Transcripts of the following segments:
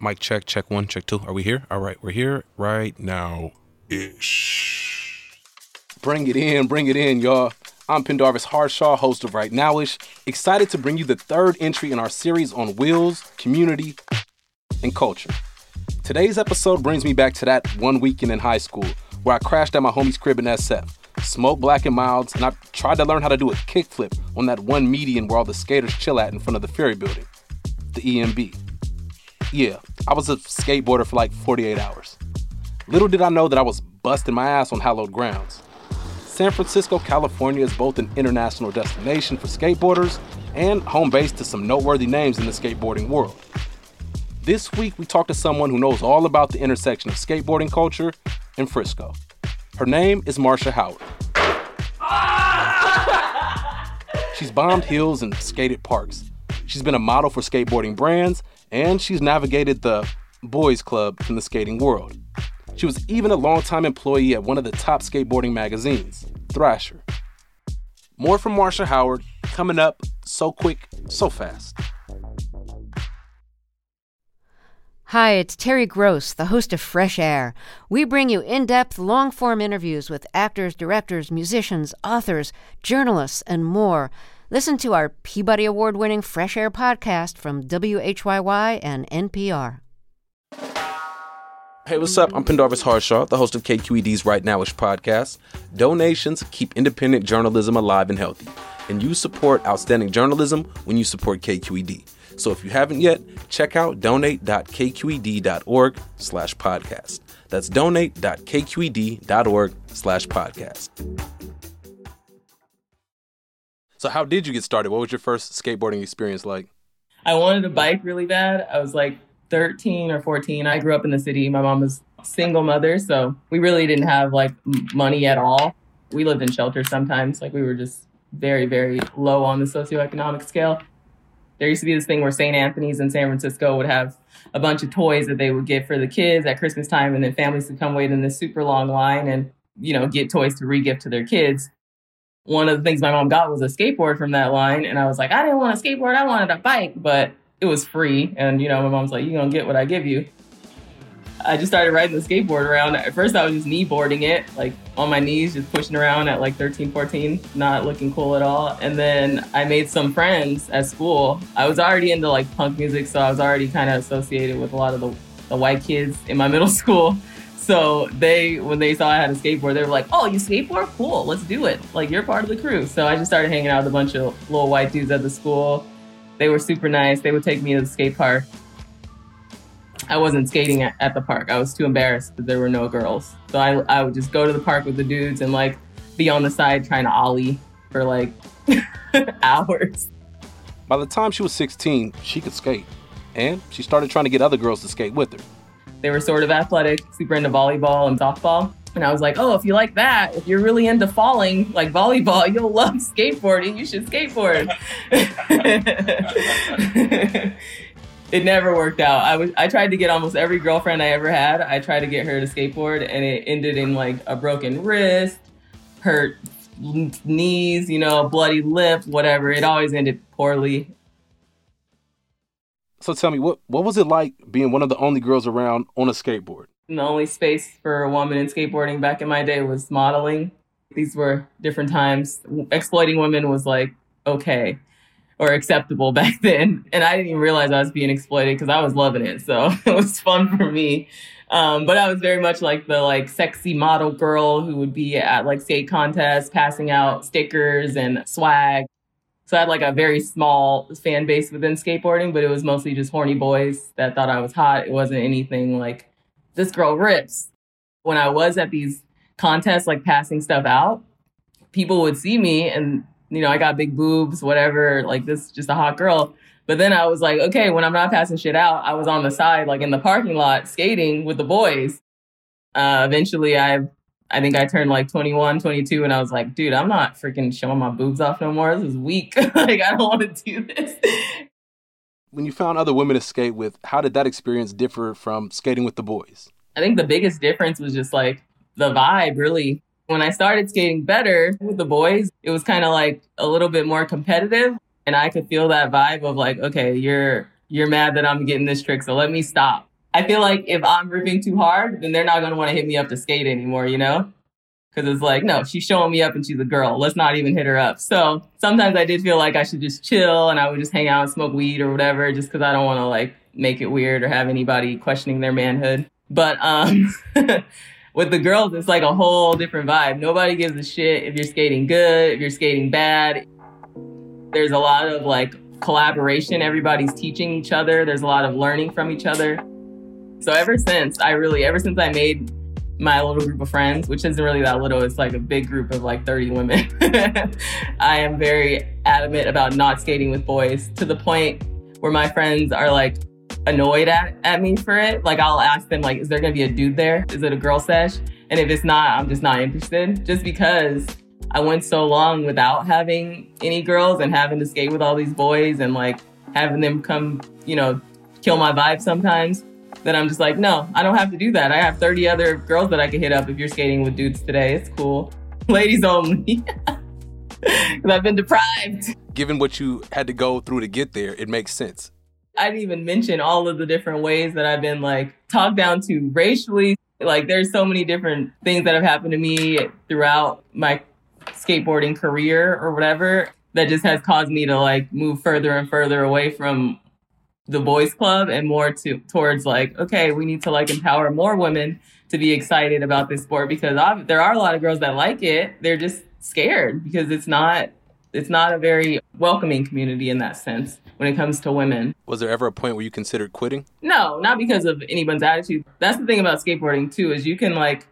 Mic check, check one, check two. Are we here? All right, we're here right now. Ish. Bring it in, bring it in, y'all. I'm Pendarvis Harshaw, host of Right Nowish, excited to bring you the third entry in our series on wills, community, and culture. Today's episode brings me back to that one weekend in high school where I crashed at my homie's crib in SF, smoked black and milds, and I tried to learn how to do a kickflip on that one median where all the skaters chill at in front of the Ferry Building, the EMB. Yeah, I was a skateboarder for like 48 hours. Little did I know that I was busting my ass on hallowed grounds. San Francisco, California is both an international destination for skateboarders and home base to some noteworthy names in the skateboarding world. This week, we talked to someone who knows all about the intersection of skateboarding culture and Frisco. Her name is Marsha Howard. She's bombed hills and skated parks. She's been a model for skateboarding brands and she's navigated the boys club in the skating world. She was even a longtime employee at one of the top skateboarding magazines, Thrasher. More from Marsha Howard coming up so quick, so fast. Hi, it's Terry Gross, the host of Fresh Air. We bring you in depth, long form interviews with actors, directors, musicians, authors, journalists, and more. Listen to our Peabody Award winning Fresh Air podcast from WHYY and NPR. Hey, what's up? I'm Pendarvis Harshaw, the host of KQED's Right Nowish podcast. Donations keep independent journalism alive and healthy, and you support outstanding journalism when you support KQED. So if you haven't yet, check out donate.kqed.org slash podcast. That's donate.kqed.org slash podcast. So how did you get started? What was your first skateboarding experience like? I wanted a bike really bad. I was like 13 or 14. I grew up in the city. My mom was single mother, so we really didn't have like money at all. We lived in shelters sometimes. Like we were just very, very low on the socioeconomic scale. There used to be this thing where St. Anthony's in San Francisco would have a bunch of toys that they would get for the kids at Christmas time, and then families would come wait in this super long line and, you know, get toys to regift to their kids. One of the things my mom got was a skateboard from that line, and I was like, I didn't want a skateboard, I wanted a bike, but it was free. And, you know, my mom's like, you're going to get what I give you. I just started riding the skateboard around. At first, I was just knee boarding it, like on my knees, just pushing around at like 13, 14, not looking cool at all. And then I made some friends at school. I was already into like punk music, so I was already kind of associated with a lot of the, the white kids in my middle school. So they, when they saw I had a skateboard, they were like, "Oh, you skateboard? Cool, let's do it. Like you're part of the crew." So I just started hanging out with a bunch of little white dudes at the school. They were super nice. They would take me to the skate park. I wasn't skating at, at the park. I was too embarrassed that there were no girls. So I, I would just go to the park with the dudes and like be on the side trying to ollie for like hours. By the time she was 16, she could skate. And she started trying to get other girls to skate with her. They were sort of athletic, super into volleyball and softball. And I was like, oh, if you like that, if you're really into falling like volleyball, you'll love skateboarding. You should skateboard. it never worked out. I was I tried to get almost every girlfriend I ever had. I tried to get her to skateboard, and it ended in like a broken wrist, hurt knees, you know, bloody lip, whatever. It always ended poorly. So tell me, what what was it like being one of the only girls around on a skateboard? The only space for a woman in skateboarding back in my day was modeling. These were different times. Exploiting women was like okay or acceptable back then. And I didn't even realize I was being exploited because I was loving it. So it was fun for me. Um, but I was very much like the like sexy model girl who would be at like skate contests, passing out stickers and swag. So I had like a very small fan base within skateboarding, but it was mostly just horny boys that thought I was hot. It wasn't anything like this girl rips. When I was at these contests, like passing stuff out, people would see me and you know I got big boobs, whatever. Like this, just a hot girl. But then I was like, okay, when I'm not passing shit out, I was on the side, like in the parking lot, skating with the boys. Uh, eventually, I, I think I turned like 21, 22, and I was like, dude, I'm not freaking showing my boobs off no more. This is weak. like, I don't want to do this. When you found other women to skate with, how did that experience differ from skating with the boys? I think the biggest difference was just like the vibe, really. When I started skating better with the boys, it was kind of like a little bit more competitive and I could feel that vibe of like, okay, you're you're mad that I'm getting this trick, so let me stop. I feel like if I'm ripping too hard, then they're not gonna want to hit me up to skate anymore, you know? Because it's like, no, she's showing me up and she's a girl. Let's not even hit her up. So sometimes I did feel like I should just chill and I would just hang out and smoke weed or whatever, just because I don't want to like make it weird or have anybody questioning their manhood. But um, with the girls, it's like a whole different vibe. Nobody gives a shit if you're skating good, if you're skating bad. There's a lot of like collaboration. Everybody's teaching each other. There's a lot of learning from each other. So ever since I really, ever since I made my little group of friends, which isn't really that little, it's like a big group of like 30 women. I am very adamant about not skating with boys to the point where my friends are like annoyed at, at me for it. Like I'll ask them like, is there gonna be a dude there? Is it a girl sesh? And if it's not, I'm just not interested just because I went so long without having any girls and having to skate with all these boys and like having them come, you know, kill my vibe sometimes that I'm just like, no, I don't have to do that. I have 30 other girls that I could hit up if you're skating with dudes today. It's cool. Ladies only. Because I've been deprived. Given what you had to go through to get there, it makes sense. I didn't even mention all of the different ways that I've been like talked down to racially. Like there's so many different things that have happened to me throughout my skateboarding career or whatever that just has caused me to like move further and further away from the boys club and more to towards like okay we need to like empower more women to be excited about this sport because I've, there are a lot of girls that like it. They're just scared because it's not it's not a very welcoming community in that sense when it comes to women. Was there ever a point where you considered quitting? No not because of anyone's attitude. That's the thing about skateboarding too is you can like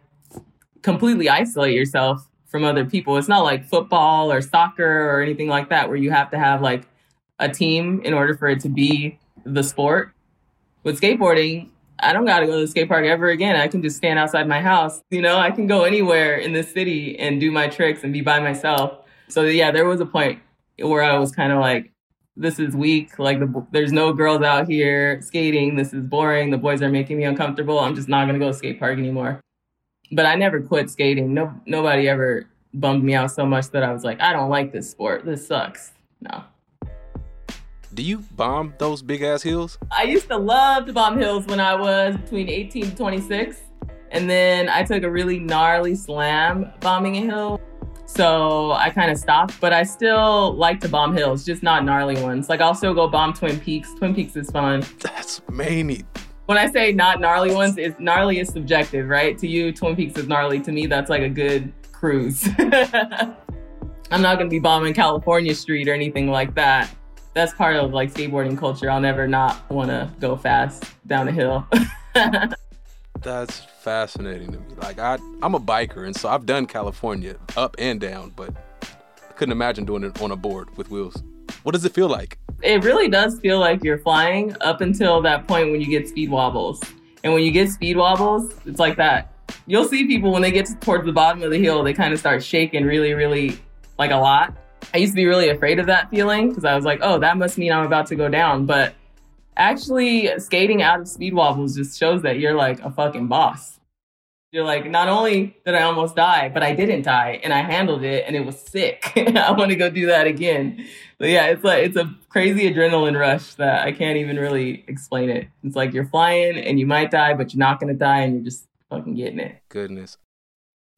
completely isolate yourself from other people. It's not like football or soccer or anything like that where you have to have like a team in order for it to be the sport. With skateboarding, I don't got to go to the skate park ever again. I can just stand outside my house. You know, I can go anywhere in the city and do my tricks and be by myself. So yeah, there was a point where I was kind of like, this is weak. Like the, there's no girls out here skating. This is boring. The boys are making me uncomfortable. I'm just not going to go to skate park anymore but I never quit skating. No, nobody ever bummed me out so much that I was like, I don't like this sport. This sucks. No. Do you bomb those big ass hills? I used to love to bomb hills when I was between 18 to 26. And then I took a really gnarly slam bombing a hill. So I kind of stopped, but I still like to bomb hills, just not gnarly ones. Like I'll still go bomb Twin Peaks. Twin Peaks is fun. That's many when I say not gnarly ones, it's gnarly is subjective, right? To you, Twin Peaks is gnarly. To me, that's like a good cruise. I'm not gonna be bombing California Street or anything like that. That's part of like skateboarding culture. I'll never not want to go fast down a hill. that's fascinating to me. Like I, I'm a biker, and so I've done California up and down, but I couldn't imagine doing it on a board with wheels. What does it feel like? it really does feel like you're flying up until that point when you get speed wobbles. And when you get speed wobbles, it's like that. You'll see people when they get towards the bottom of the hill, they kind of start shaking really, really like a lot. I used to be really afraid of that feeling because I was like, oh, that must mean I'm about to go down. But actually, skating out of speed wobbles just shows that you're like a fucking boss. You're like, not only did I almost die, but I didn't die and I handled it and it was sick. I want to go do that again. But yeah, it's like, it's a crazy adrenaline rush that I can't even really explain it. It's like you're flying and you might die, but you're not going to die and you're just fucking getting it. Goodness.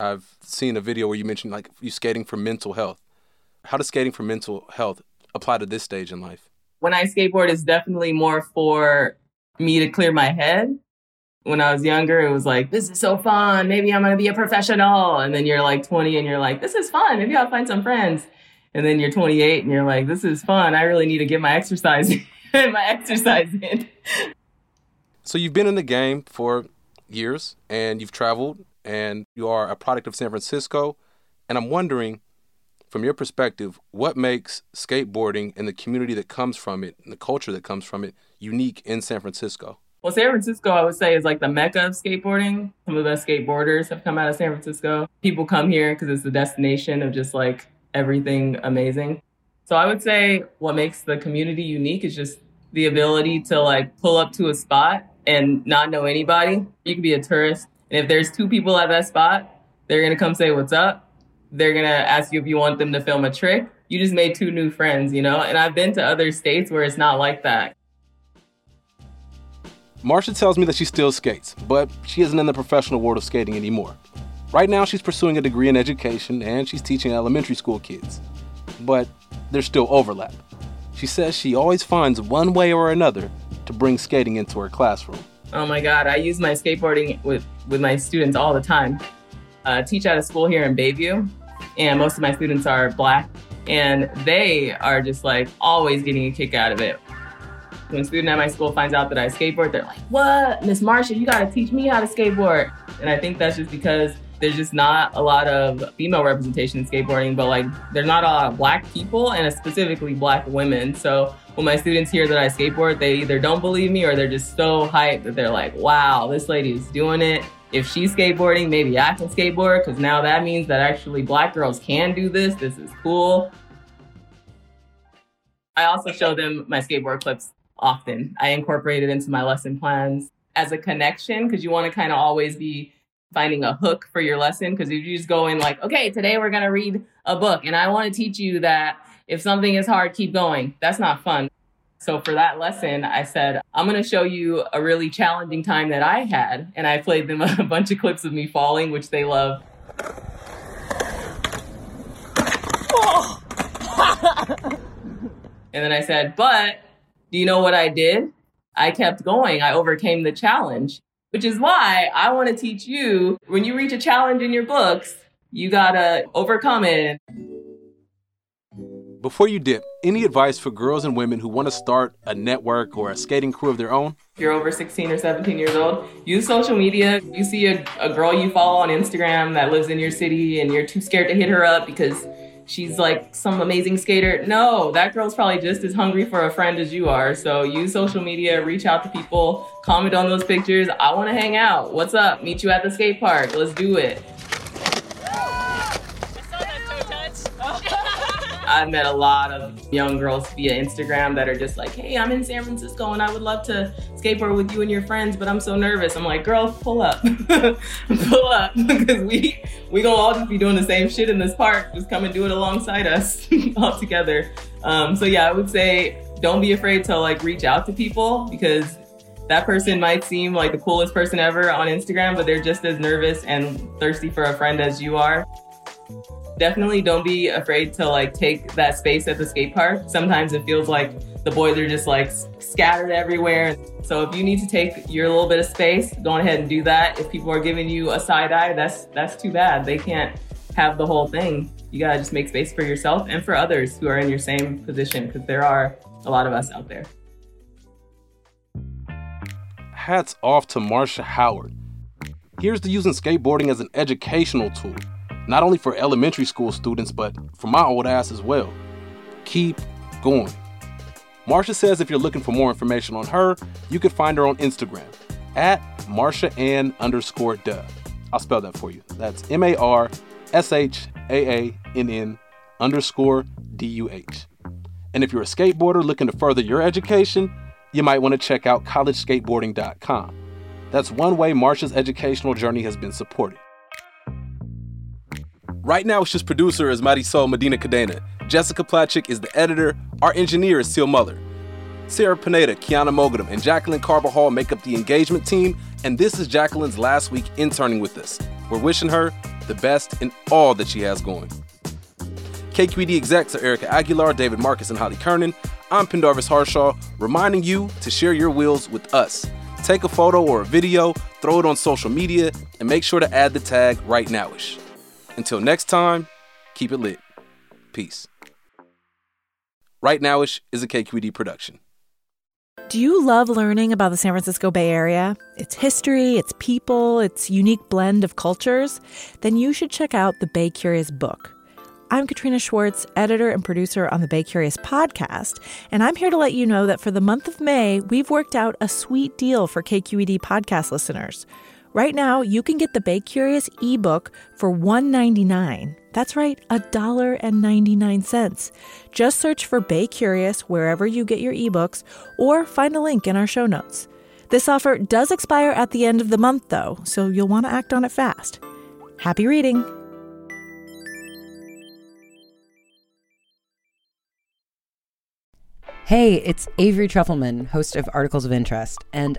I've seen a video where you mentioned like you skating for mental health. How does skating for mental health apply to this stage in life? When I skateboard, it's definitely more for me to clear my head When I was younger, it was like, this is so fun. Maybe I'm going to be a professional. And then you're like 20 and you're like, this is fun. Maybe I'll find some friends. And then you're 28 and you're like, this is fun. I really need to get my exercise, my exercise in. So you've been in the game for years and you've traveled and you are a product of San Francisco. And I'm wondering, from your perspective, what makes skateboarding and the community that comes from it and the culture that comes from it unique in San Francisco? Well, San Francisco, I would say, is like the mecca of skateboarding. Some of the best skateboarders have come out of San Francisco. People come here because it's the destination of just like everything amazing. So I would say what makes the community unique is just the ability to like pull up to a spot and not know anybody. You can be a tourist, and if there's two people at that spot, they're gonna come say what's up. They're gonna ask you if you want them to film a trick. You just made two new friends, you know? And I've been to other states where it's not like that. Marsha tells me that she still skates, but she isn't in the professional world of skating anymore. Right now, she's pursuing a degree in education and she's teaching elementary school kids. But there's still overlap. She says she always finds one way or another to bring skating into her classroom. Oh my God, I use my skateboarding with, with my students all the time. Uh, teach at a school here in Bayview, and most of my students are black, and they are just like always getting a kick out of it. When a student at my school finds out that I skateboard, they're like, What? Miss Marsha, you gotta teach me how to skateboard. And I think that's just because there's just not a lot of female representation in skateboarding, but like there's not a lot of black people and specifically black women. So when my students hear that I skateboard, they either don't believe me or they're just so hyped that they're like, wow, this lady is doing it. If she's skateboarding, maybe I can skateboard because now that means that actually black girls can do this. This is cool. I also show them my skateboard clips often. I incorporate it into my lesson plans as a connection because you want to kind of always be finding a hook for your lesson because if you just go in like, okay, today we're going to read a book and I want to teach you that if something is hard, keep going. That's not fun. So for that lesson, I said, I'm going to show you a really challenging time that I had. And I played them a bunch of clips of me falling, which they love. and then I said, but do you know what I did? I kept going. I overcame the challenge, which is why I want to teach you when you reach a challenge in your books, you got to overcome it. Before you dip, any advice for girls and women who want to start a network or a skating crew of their own? If you're over 16 or 17 years old, use social media. You see a, a girl you follow on Instagram that lives in your city and you're too scared to hit her up because she's like some amazing skater. No, that girl's probably just as hungry for a friend as you are. So use social media, reach out to people, comment on those pictures. I want to hang out. What's up? Meet you at the skate park. Let's do it. I've met a lot of young girls via Instagram that are just like, hey, I'm in San Francisco and I would love to skateboard with you and your friends, but I'm so nervous. I'm like, girl, pull up. pull up. because we we gonna all just be doing the same shit in this park. Just come and do it alongside us all together. Um, so yeah, I would say don't be afraid to like reach out to people because that person might seem like the coolest person ever on Instagram, but they're just as nervous and thirsty for a friend as you are definitely don't be afraid to like take that space at the skate park. Sometimes it feels like the boys are just like scattered everywhere. So if you need to take your little bit of space, go ahead and do that. If people are giving you a side eye, that's that's too bad. They can't have the whole thing. You gotta just make space for yourself and for others who are in your same position because there are a lot of us out there. Hats off to Marsha Howard. Here's to using skateboarding as an educational tool not only for elementary school students, but for my old ass as well. Keep going. Marsha says if you're looking for more information on her, you could find her on Instagram at Marsha Ann underscore duh. I'll spell that for you. That's M A R S H A A N N underscore D U H. And if you're a skateboarder looking to further your education, you might want to check out collegeskateboarding.com. That's one way Marsha's educational journey has been supported. Right now, it's just producer is Marisol Medina Cadena. Jessica Placzek is the editor. Our engineer is Seal Muller. Sarah Pineda, Kiana Mogadam, and Jacqueline Carbajal make up the engagement team, and this is Jacqueline's last week interning with us. We're wishing her the best in all that she has going. KQED execs are Erika Aguilar, David Marcus, and Holly Kernan. I'm Pendarvis Harshaw, reminding you to share your wheels with us. Take a photo or a video, throw it on social media, and make sure to add the tag right nowish. Until next time, keep it lit. Peace. Right Nowish is a KQED production. Do you love learning about the San Francisco Bay Area? Its history, its people, its unique blend of cultures? Then you should check out the Bay Curious book. I'm Katrina Schwartz, editor and producer on the Bay Curious podcast, and I'm here to let you know that for the month of May, we've worked out a sweet deal for KQED podcast listeners. Right now, you can get the Bay Curious ebook for $1.99. That's right, $1.99. Just search for Bay Curious wherever you get your ebooks or find a link in our show notes. This offer does expire at the end of the month, though, so you'll want to act on it fast. Happy reading! Hey, it's Avery Trufelman, host of Articles of Interest. And